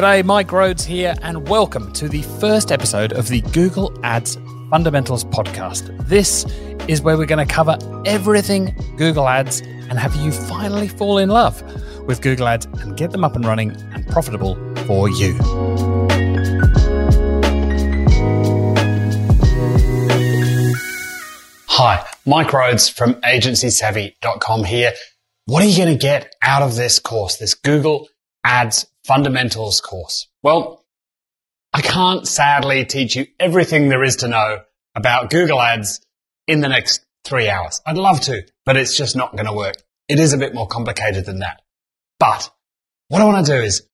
G'day, Mike Rhodes here, and welcome to the first episode of the Google Ads Fundamentals podcast. This is where we're going to cover everything Google Ads and have you finally fall in love with Google Ads and get them up and running and profitable for you. Hi, Mike Rhodes from agencysavvy.com here. What are you going to get out of this course, this Google Ads Fundamentals course? Well, I can't sadly teach you everything there is to know about Google Ads in the next three hours. I'd love to, but it's just not going to work. It is a bit more complicated than that. But what I want to do is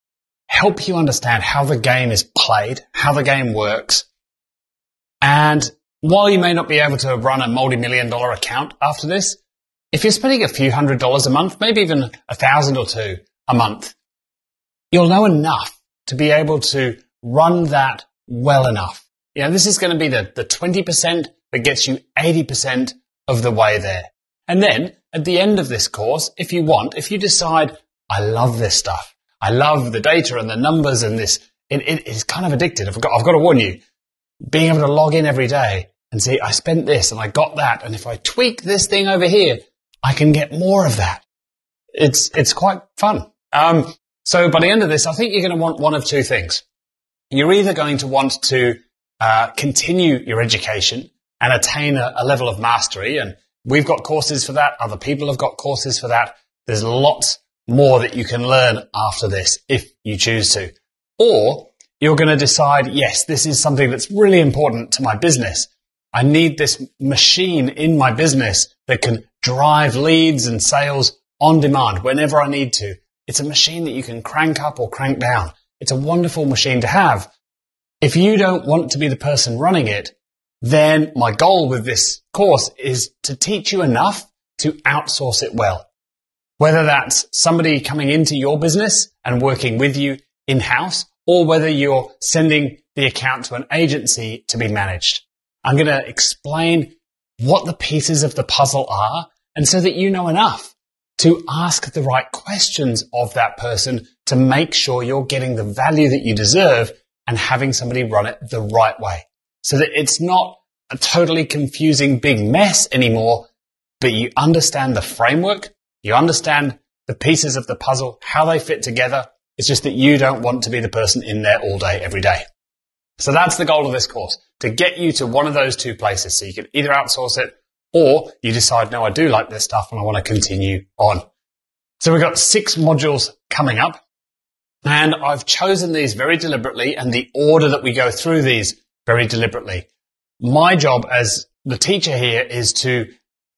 help you understand how the game is played, how the game works. And while you may not be able to run a multi-million dollar account after this, if you're spending a few hundred dollars a month, maybe even a thousand or two a month, you'll know enough to be able to run that well enough. You know, this is going to be the, the 20% that gets you 80% of the way there. And then at the end of this course, if you want, if you decide, I love this stuff, I love the data and the numbers and this, it, it is kind of addictive. I've got, I've got to warn you, being able to log in every day and see, I spent this and I got that. And if I tweak this thing over here, I can get more of that. It's, it's quite fun. Um, so by the end of this, I think you're going to want one of two things. You're either going to want to uh, continue your education and attain a, a level of mastery. And we've got courses for that. Other people have got courses for that. There's lots more that you can learn after this if you choose to. Or you're going to decide, yes, this is something that's really important to my business. I need this machine in my business that can drive leads and sales on demand whenever I need to. It's a machine that you can crank up or crank down. It's a wonderful machine to have. If you don't want to be the person running it, then my goal with this course is to teach you enough to outsource it well. Whether that's somebody coming into your business and working with you in house or whether you're sending the account to an agency to be managed. I'm going to explain what the pieces of the puzzle are and so that you know enough to ask the right questions of that person to make sure you're getting the value that you deserve and having somebody run it the right way so that it's not a totally confusing big mess anymore, but you understand the framework, you understand the pieces of the puzzle, how they fit together. It's just that you don't want to be the person in there all day, every day. So that's the goal of this course, to get you to one of those two places. So you can either outsource it or you decide, no, I do like this stuff and I want to continue on. So we've got six modules coming up and I've chosen these very deliberately and the order that we go through these very deliberately. My job as the teacher here is to,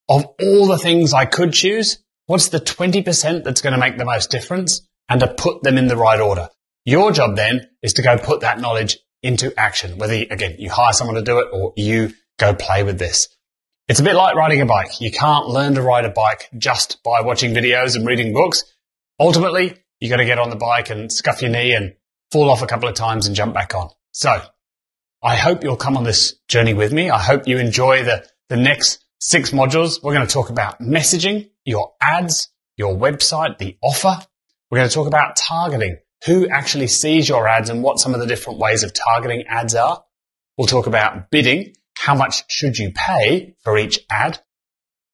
of all the things I could choose, what's the 20% that's going to make the most difference and to put them in the right order. Your job then is to go put that knowledge into action, whether, again, you hire someone to do it or you go play with this. It's a bit like riding a bike. You can't learn to ride a bike just by watching videos and reading books. Ultimately, you got to get on the bike and scuff your knee and fall off a couple of times and jump back on. So I hope you'll come on this journey with me. I hope you enjoy the, the next six modules. We're going to talk about messaging, your ads, your website, the offer. We're going to talk about targeting, who actually sees your ads and what some of the different ways of targeting ads are. We'll talk about bidding. How much should you pay for each ad?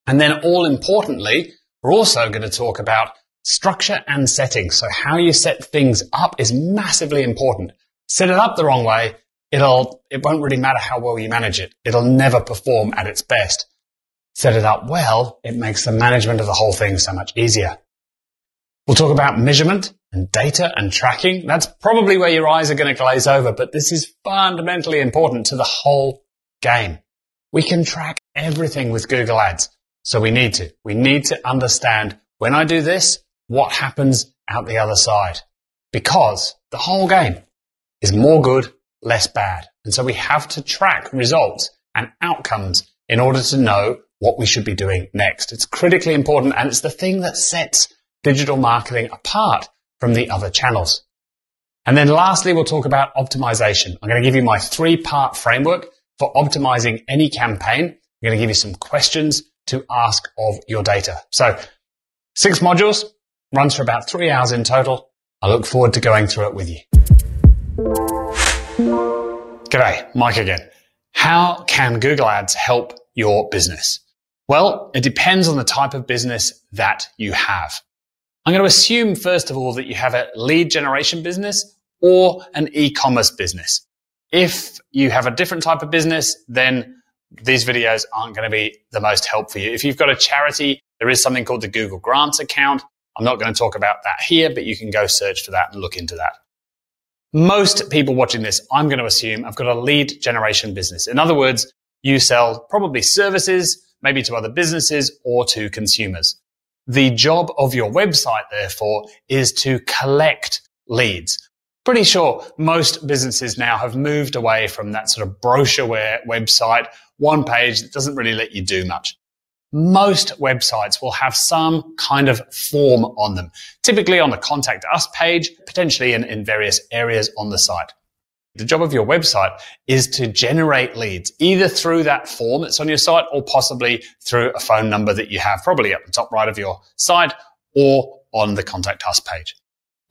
And then all importantly, we're also going to talk about structure and settings. So how you set things up is massively important. Set it up the wrong way it'll, it won't really matter how well you manage it. It'll never perform at its best. Set it up well, it makes the management of the whole thing so much easier. We'll talk about measurement and data and tracking. That's probably where your eyes are going to glaze over, but this is fundamentally important to the whole game. We can track everything with Google Ads. So we need to. We need to understand when I do this, what happens out the other side. Because the whole game is more good less bad. And so we have to track results and outcomes in order to know what we should be doing next. It's critically important and it's the thing that sets digital marketing apart from the other channels. And then lastly, we'll talk about optimization. I'm going to give you my three part framework for optimizing any campaign. I'm going to give you some questions to ask of your data. So six modules runs for about three hours in total. I look forward to going through it with you. G'day, Mike again. How can Google Ads help your business? Well, it depends on the type of business that you have. I'm going to assume, first of all, that you have a lead generation business or an e-commerce business. If you have a different type of business, then these videos aren't going to be the most help for you. If you've got a charity, there is something called the Google Grants account. I'm not going to talk about that here, but you can go search for that and look into that most people watching this, I'm going to assume I've got a lead generation business. In other words, you sell probably services, maybe to other businesses or to consumers. The job of your website, therefore, is to collect leads. Pretty sure most businesses now have moved away from that sort of brochure website, one page that doesn't really let you do much most websites will have some kind of form on them, typically on the contact us page, potentially in, in various areas on the site. The job of your website is to generate leads either through that form that's on your site or possibly through a phone number that you have probably at the top right of your site or on the contact us page.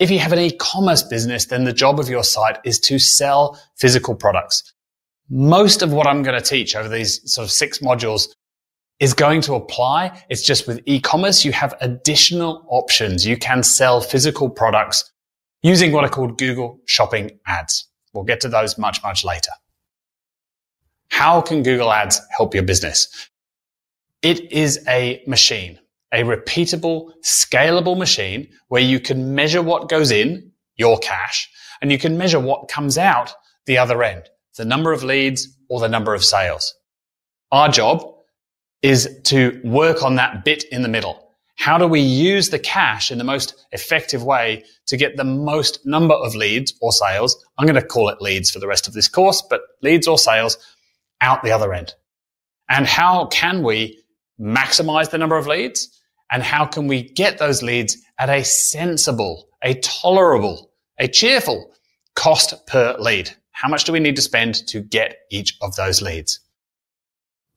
If you have an e-commerce business, then the job of your site is to sell physical products. Most of what I'm going to teach over these sort of six modules is going to apply. It's just with e-commerce, you have additional options. You can sell physical products using what are called Google shopping ads. We'll get to those much, much later. How can Google ads help your business? It is a machine, a repeatable, scalable machine where you can measure what goes in your cash, and you can measure what comes out the other end, the number of leads or the number of sales. Our job is to work on that bit in the middle. How do we use the cash in the most effective way to get the most number of leads or sales? I'm going to call it leads for the rest of this course, but leads or sales out the other end. And how can we maximize the number of leads? And how can we get those leads at a sensible, a tolerable, a cheerful cost per lead? How much do we need to spend to get each of those leads?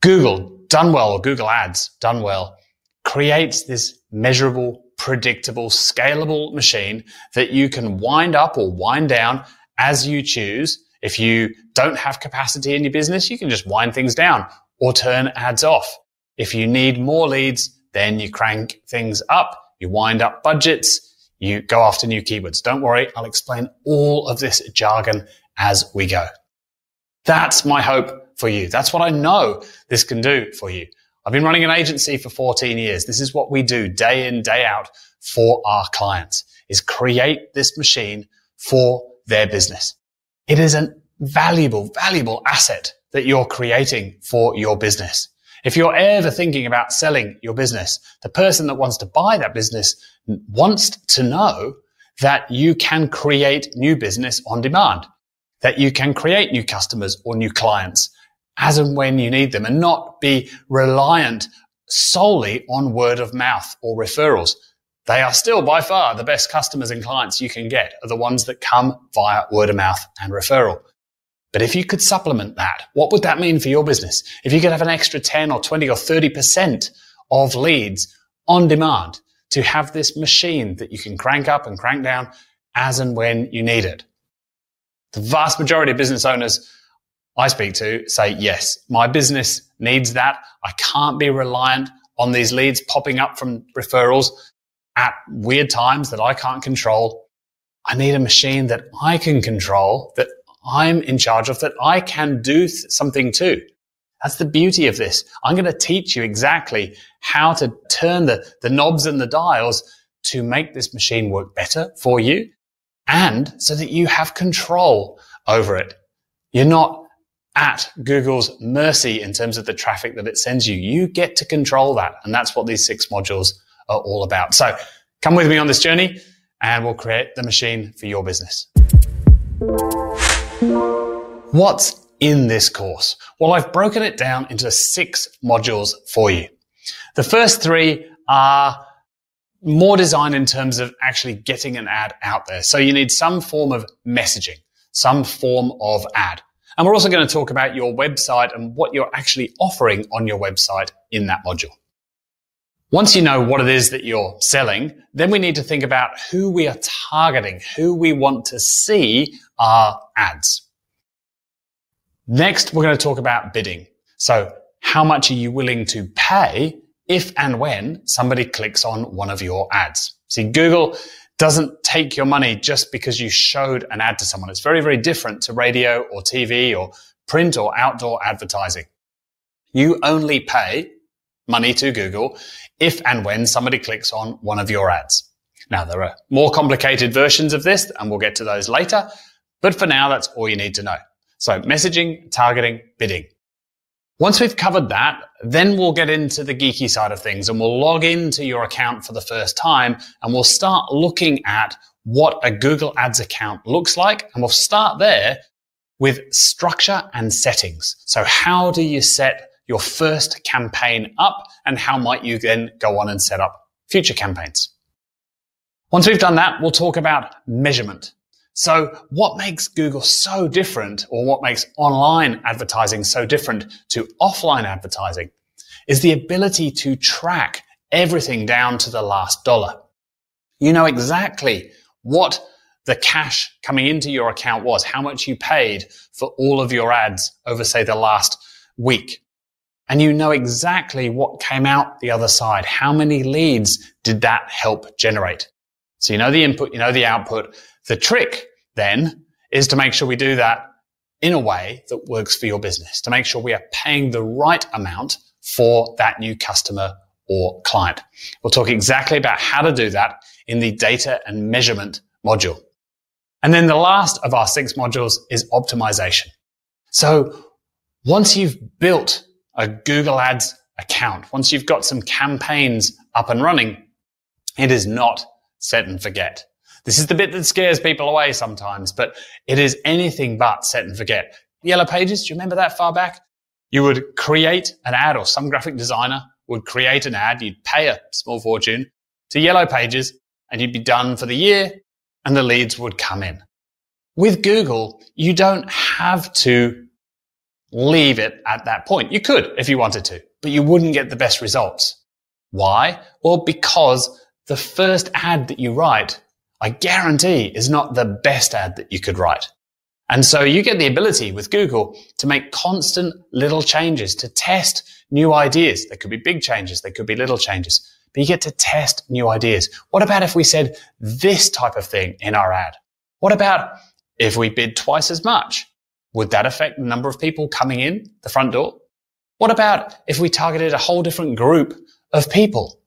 Google done well Google ads done well creates this measurable, predictable, scalable machine that you can wind up or wind down as you choose. If you don't have capacity in your business, you can just wind things down or turn ads off. If you need more leads, then you crank things up, you wind up budgets, you go after new keywords. Don't worry, I'll explain all of this jargon as we go. That's my hope for you. That's what I know this can do for you. I've been running an agency for 14 years. This is what we do day in, day out for our clients is create this machine for their business. It is a valuable, valuable asset that you're creating for your business. If you're ever thinking about selling your business, the person that wants to buy that business wants to know that you can create new business on demand, that you can create new customers or new clients, as and when you need them and not be reliant solely on word of mouth or referrals. They are still by far the best customers and clients you can get are the ones that come via word of mouth and referral. But if you could supplement that, what would that mean for your business? If you could have an extra 10 or 20 or 30% of leads on demand to have this machine that you can crank up and crank down as and when you need it. The vast majority of business owners I speak to say, yes, my business needs that. I can't be reliant on these leads popping up from referrals at weird times that I can't control. I need a machine that I can control, that I'm in charge of, that I can do something to. That's the beauty of this. I'm going to teach you exactly how to turn the, the knobs and the dials to make this machine work better for you and so that you have control over it. You're not at Google's mercy in terms of the traffic that it sends you. You get to control that. And that's what these six modules are all about. So come with me on this journey and we'll create the machine for your business. What's in this course? Well, I've broken it down into six modules for you. The first three are more designed in terms of actually getting an ad out there. So you need some form of messaging, some form of ad. And we're also going to talk about your website and what you're actually offering on your website in that module. Once you know what it is that you're selling, then we need to think about who we are targeting, who we want to see our ads. Next, we're going to talk about bidding. So how much are you willing to pay if and when somebody clicks on one of your ads? See, Google doesn't take your money just because you showed an ad to someone. It's very, very different to radio or TV or print or outdoor advertising. You only pay money to Google if and when somebody clicks on one of your ads. Now, there are more complicated versions of this and we'll get to those later. But for now, that's all you need to know. So messaging, targeting, bidding. Once we've covered that, then we'll get into the geeky side of things and we'll log into your account for the first time and we'll start looking at what a Google Ads account looks like. And we'll start there with structure and settings. So how do you set your first campaign up and how might you then go on and set up future campaigns? Once we've done that, we'll talk about measurement. So what makes Google so different or what makes online advertising so different to offline advertising is the ability to track everything down to the last dollar. You know exactly what the cash coming into your account was, how much you paid for all of your ads over, say, the last week. And you know exactly what came out the other side. How many leads did that help generate? So you know the input, you know the output. The trick then is to make sure we do that in a way that works for your business, to make sure we are paying the right amount for that new customer or client. We'll talk exactly about how to do that in the data and measurement module. And then the last of our six modules is optimization. So once you've built a Google Ads account, once you've got some campaigns up and running, it is not set and forget. This is the bit that scares people away sometimes, but it is anything but set and forget. Yellow Pages, do you remember that far back? You would create an ad or some graphic designer would create an ad. You'd pay a small fortune to Yellow Pages and you'd be done for the year and the leads would come in. With Google, you don't have to leave it at that point. You could if you wanted to, but you wouldn't get the best results. Why? Well, because the first ad that you write I guarantee is not the best ad that you could write. And so you get the ability with Google to make constant little changes, to test new ideas. There could be big changes. There could be little changes, but you get to test new ideas. What about if we said this type of thing in our ad? What about if we bid twice as much? Would that affect the number of people coming in the front door? What about if we targeted a whole different group of people?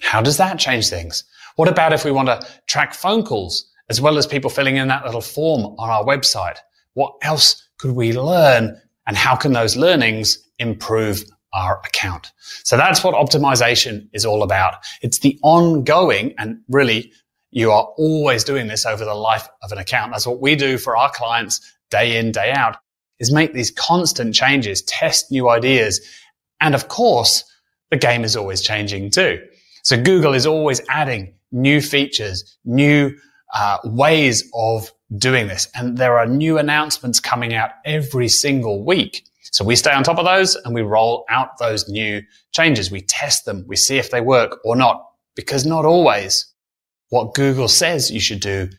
How does that change things? What about if we want to track phone calls as well as people filling in that little form on our website? What else could we learn and how can those learnings improve our account? So that's what optimization is all about. It's the ongoing and really you are always doing this over the life of an account. That's what we do for our clients day in, day out is make these constant changes, test new ideas. And of course, the game is always changing too. So Google is always adding new features, new uh, ways of doing this. And there are new announcements coming out every single week. So we stay on top of those and we roll out those new changes. We test them. We see if they work or not, because not always what Google says you should do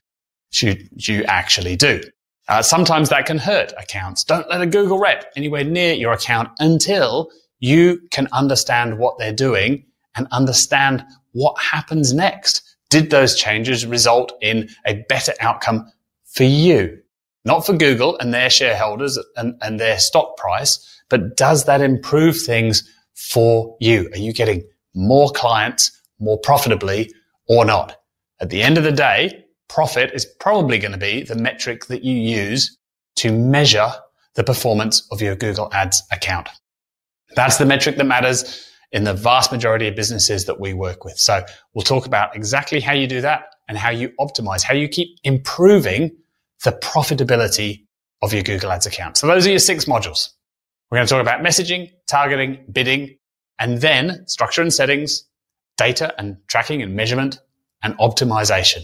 should you actually do. Uh, sometimes that can hurt accounts. Don't let a Google rep anywhere near your account until you can understand what they're doing and understand what happens next. Did those changes result in a better outcome for you? Not for Google and their shareholders and, and their stock price, but does that improve things for you? Are you getting more clients more profitably or not? At the end of the day, profit is probably going to be the metric that you use to measure the performance of your Google Ads account. That's the metric that matters in the vast majority of businesses that we work with. So we'll talk about exactly how you do that and how you optimize, how you keep improving the profitability of your Google Ads account. So those are your six modules. We're going to talk about messaging, targeting, bidding, and then structure and settings, data and tracking and measurement, and optimization.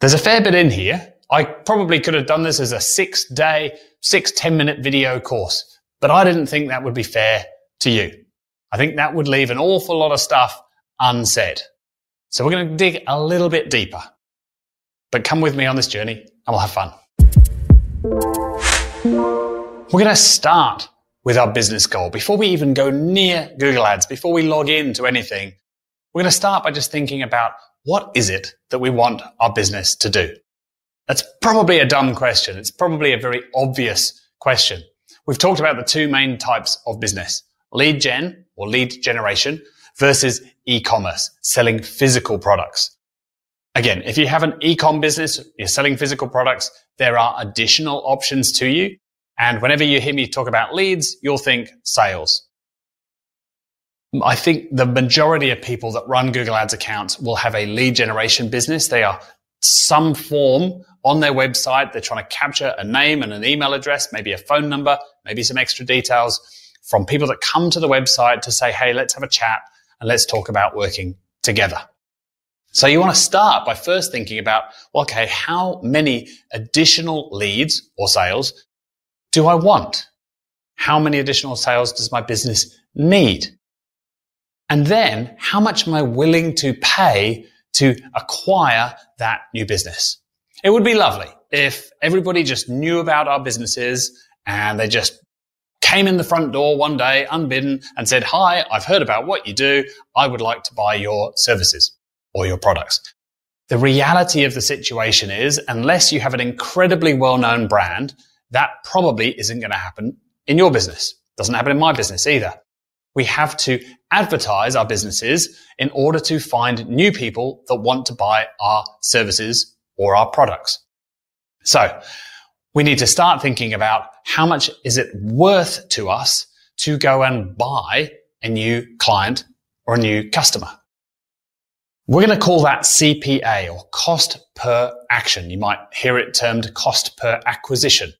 There's a fair bit in here. I probably could have done this as a six day, six 10 minute video course, but I didn't think that would be fair to you. I think that would leave an awful lot of stuff unsaid. So we're going to dig a little bit deeper. But come with me on this journey and we'll have fun. We're going to start with our business goal. Before we even go near Google Ads, before we log into anything, we're going to start by just thinking about what is it that we want our business to do? That's probably a dumb question. It's probably a very obvious question. We've talked about the two main types of business, lead gen or lead generation versus e-commerce, selling physical products. Again, if you have an e-com business, you're selling physical products, there are additional options to you. And whenever you hear me talk about leads, you'll think sales. I think the majority of people that run Google Ads accounts will have a lead generation business. They are some form on their website. They're trying to capture a name and an email address, maybe a phone number, maybe some extra details from people that come to the website to say, Hey, let's have a chat and let's talk about working together. So you want to start by first thinking about, well, okay, how many additional leads or sales do I want? How many additional sales does my business need? And then how much am I willing to pay to acquire that new business? It would be lovely if everybody just knew about our businesses and they just came in the front door one day unbidden and said, Hi, I've heard about what you do. I would like to buy your services or your products. The reality of the situation is, unless you have an incredibly well-known brand, that probably isn't going to happen in your business. Doesn't happen in my business either. We have to advertise our businesses in order to find new people that want to buy our services or our products. So we need to start thinking about how much is it worth to us to go and buy a new client or a new customer. We're going to call that CPA or cost per action. You might hear it termed cost per acquisition.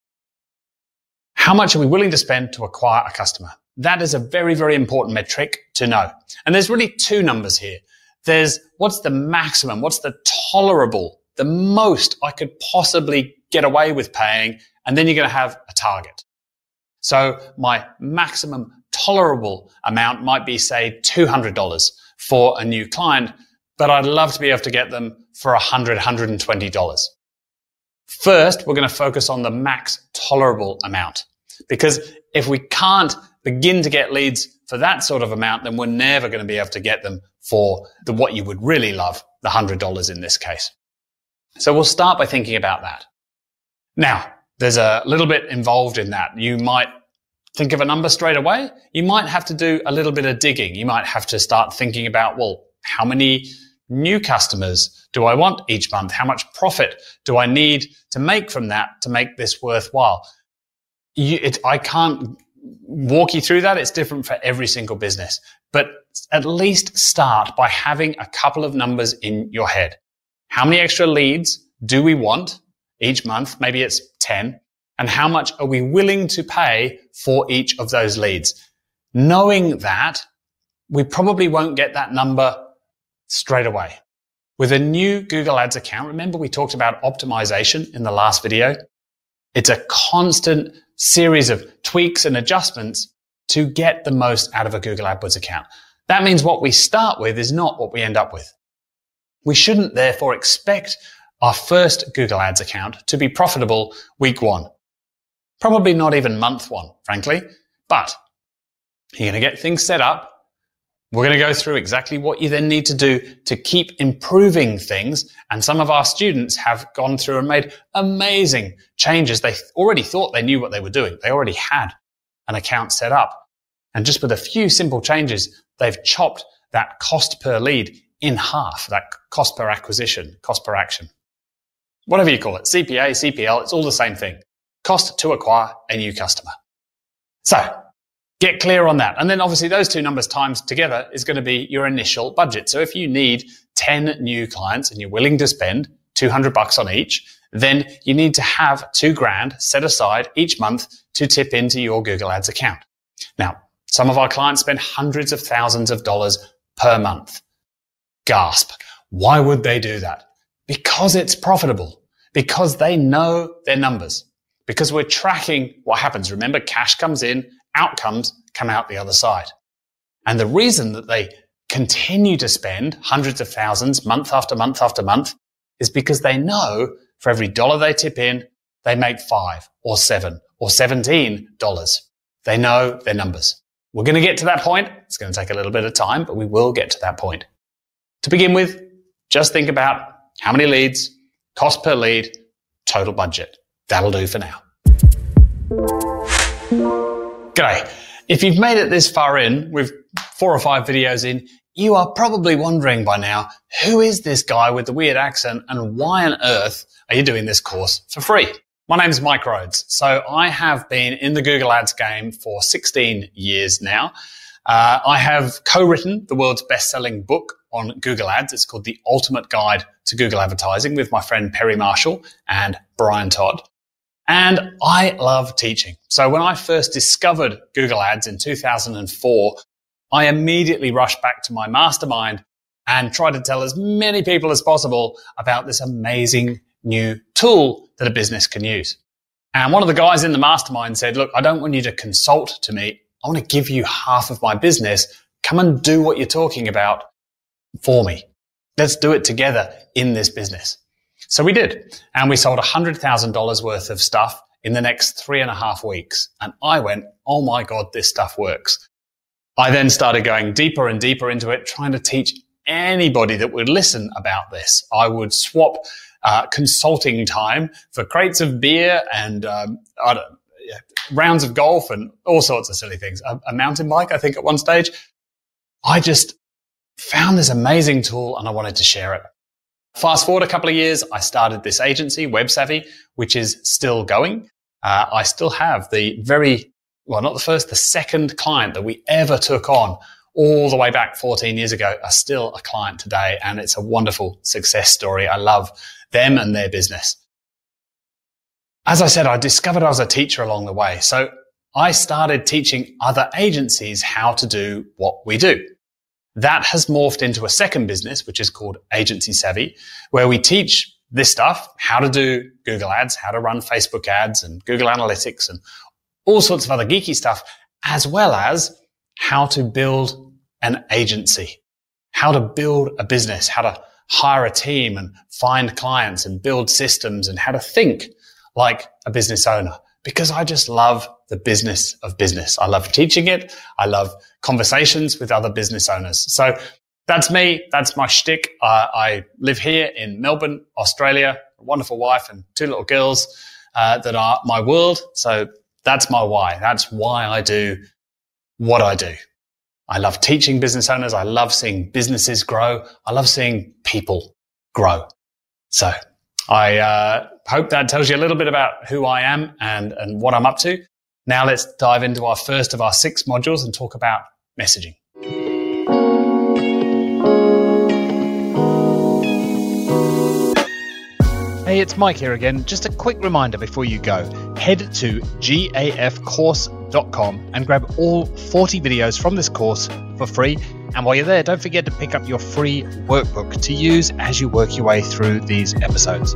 How much are we willing to spend to acquire a customer? That is a very, very important metric to know. And there's really two numbers here. There's what's the maximum? What's the tolerable, the most I could possibly get away with paying? And then you're going to have a target. So my maximum tolerable amount might be say $200 for a new client but I'd love to be able to get them for $100, $120. First, we're going to focus on the max tolerable amount because if we can't begin to get leads for that sort of amount, then we're never going to be able to get them for the, what you would really love, the $100 in this case. So we'll start by thinking about that. Now, there's a little bit involved in that. You might think of a number straight away. You might have to do a little bit of digging. You might have to start thinking about, well, how many new customers do I want each month? How much profit do I need to make from that to make this worthwhile? You, it, I can't walk you through that. It's different for every single business, but at least start by having a couple of numbers in your head. How many extra leads do we want each month? Maybe it's 10. And how much are we willing to pay for each of those leads? Knowing that, we probably won't get that number straight away. With a new Google Ads account, remember we talked about optimization in the last video? It's a constant series of tweaks and adjustments to get the most out of a Google AdWords account. That means what we start with is not what we end up with. We shouldn't therefore expect our first Google Ads account to be profitable week one. Probably not even month one, frankly, but you're going to get things set up. We're going to go through exactly what you then need to do to keep improving things. And some of our students have gone through and made amazing changes. They already thought they knew what they were doing. They already had an account set up. And just with a few simple changes, they've chopped that cost per lead in half, that cost per acquisition, cost per action. Whatever you call it, CPA, CPL, it's all the same thing. Cost to acquire a new customer. So Get clear on that. And then obviously those two numbers times together is going to be your initial budget. So if you need 10 new clients and you're willing to spend 200 bucks on each, then you need to have two grand set aside each month to tip into your Google Ads account. Now, some of our clients spend hundreds of thousands of dollars per month. Gasp. Why would they do that? Because it's profitable. Because they know their numbers. Because we're tracking what happens. Remember, cash comes in outcomes come out the other side. And the reason that they continue to spend hundreds of thousands month after month after month is because they know for every dollar they tip in, they make five or seven or $17. They know their numbers. We're going to get to that point. It's going to take a little bit of time, but we will get to that point. To begin with, just think about how many leads, cost per lead, total budget. That'll do for now. G'day. If you've made it this far in, with four or five videos in, you are probably wondering by now, who is this guy with the weird accent and why on earth are you doing this course for free? My name is Mike Rhodes. So I have been in the Google Ads game for 16 years now. Uh, I have co-written the world's best-selling book on Google Ads. It's called The Ultimate Guide to Google Advertising with my friend Perry Marshall and Bryan Todd. And I love teaching. So when I first discovered Google Ads in 2004, I immediately rushed back to my mastermind and tried to tell as many people as possible about this amazing new tool that a business can use. And one of the guys in the mastermind said, look, I don't want you to consult to me. I want to give you half of my business. Come and do what you're talking about for me. Let's do it together in this business. So we did. And we sold $100,000 worth of stuff in the next three and a half weeks. And I went, Oh my God, this stuff works. I then started going deeper and deeper into it, trying to teach anybody that would listen about this. I would swap uh, consulting time for crates of beer and um, yeah, rounds of golf and all sorts of silly things. A, a mountain bike, I think, at one stage. I just found this amazing tool and I wanted to share it. Fast forward a couple of years, I started this agency, Web Savvy, which is still going. Uh, I still have the very, well, not the first, the second client that we ever took on all the way back 14 years ago are still a client today. And it's a wonderful success story. I love them and their business. As I said, I discovered I was a teacher along the way. So I started teaching other agencies how to do what we do. That has morphed into a second business, which is called Agency Savvy, where we teach this stuff, how to do Google ads, how to run Facebook ads and Google Analytics and all sorts of other geeky stuff, as well as how to build an agency, how to build a business, how to hire a team and find clients and build systems and how to think like a business owner because I just love the business of business. I love teaching it. I love conversations with other business owners. So that's me. That's my shtick. Uh, I live here in Melbourne, Australia, a wonderful wife and two little girls uh, that are my world. So that's my why. That's why I do what I do. I love teaching business owners. I love seeing businesses grow. I love seeing people grow. So I uh, hope that tells you a little bit about who I am and, and what I'm up to. Now let's dive into our first of our six modules and talk about messaging. Hey, it's Mike here again. Just a quick reminder before you go head to gafcourse.com and grab all 40 videos from this course for free. And while you're there, don't forget to pick up your free workbook to use as you work your way through these episodes.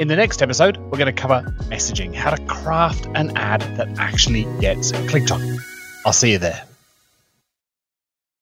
In the next episode, we're going to cover messaging, how to craft an ad that actually gets clicked on. I'll see you there.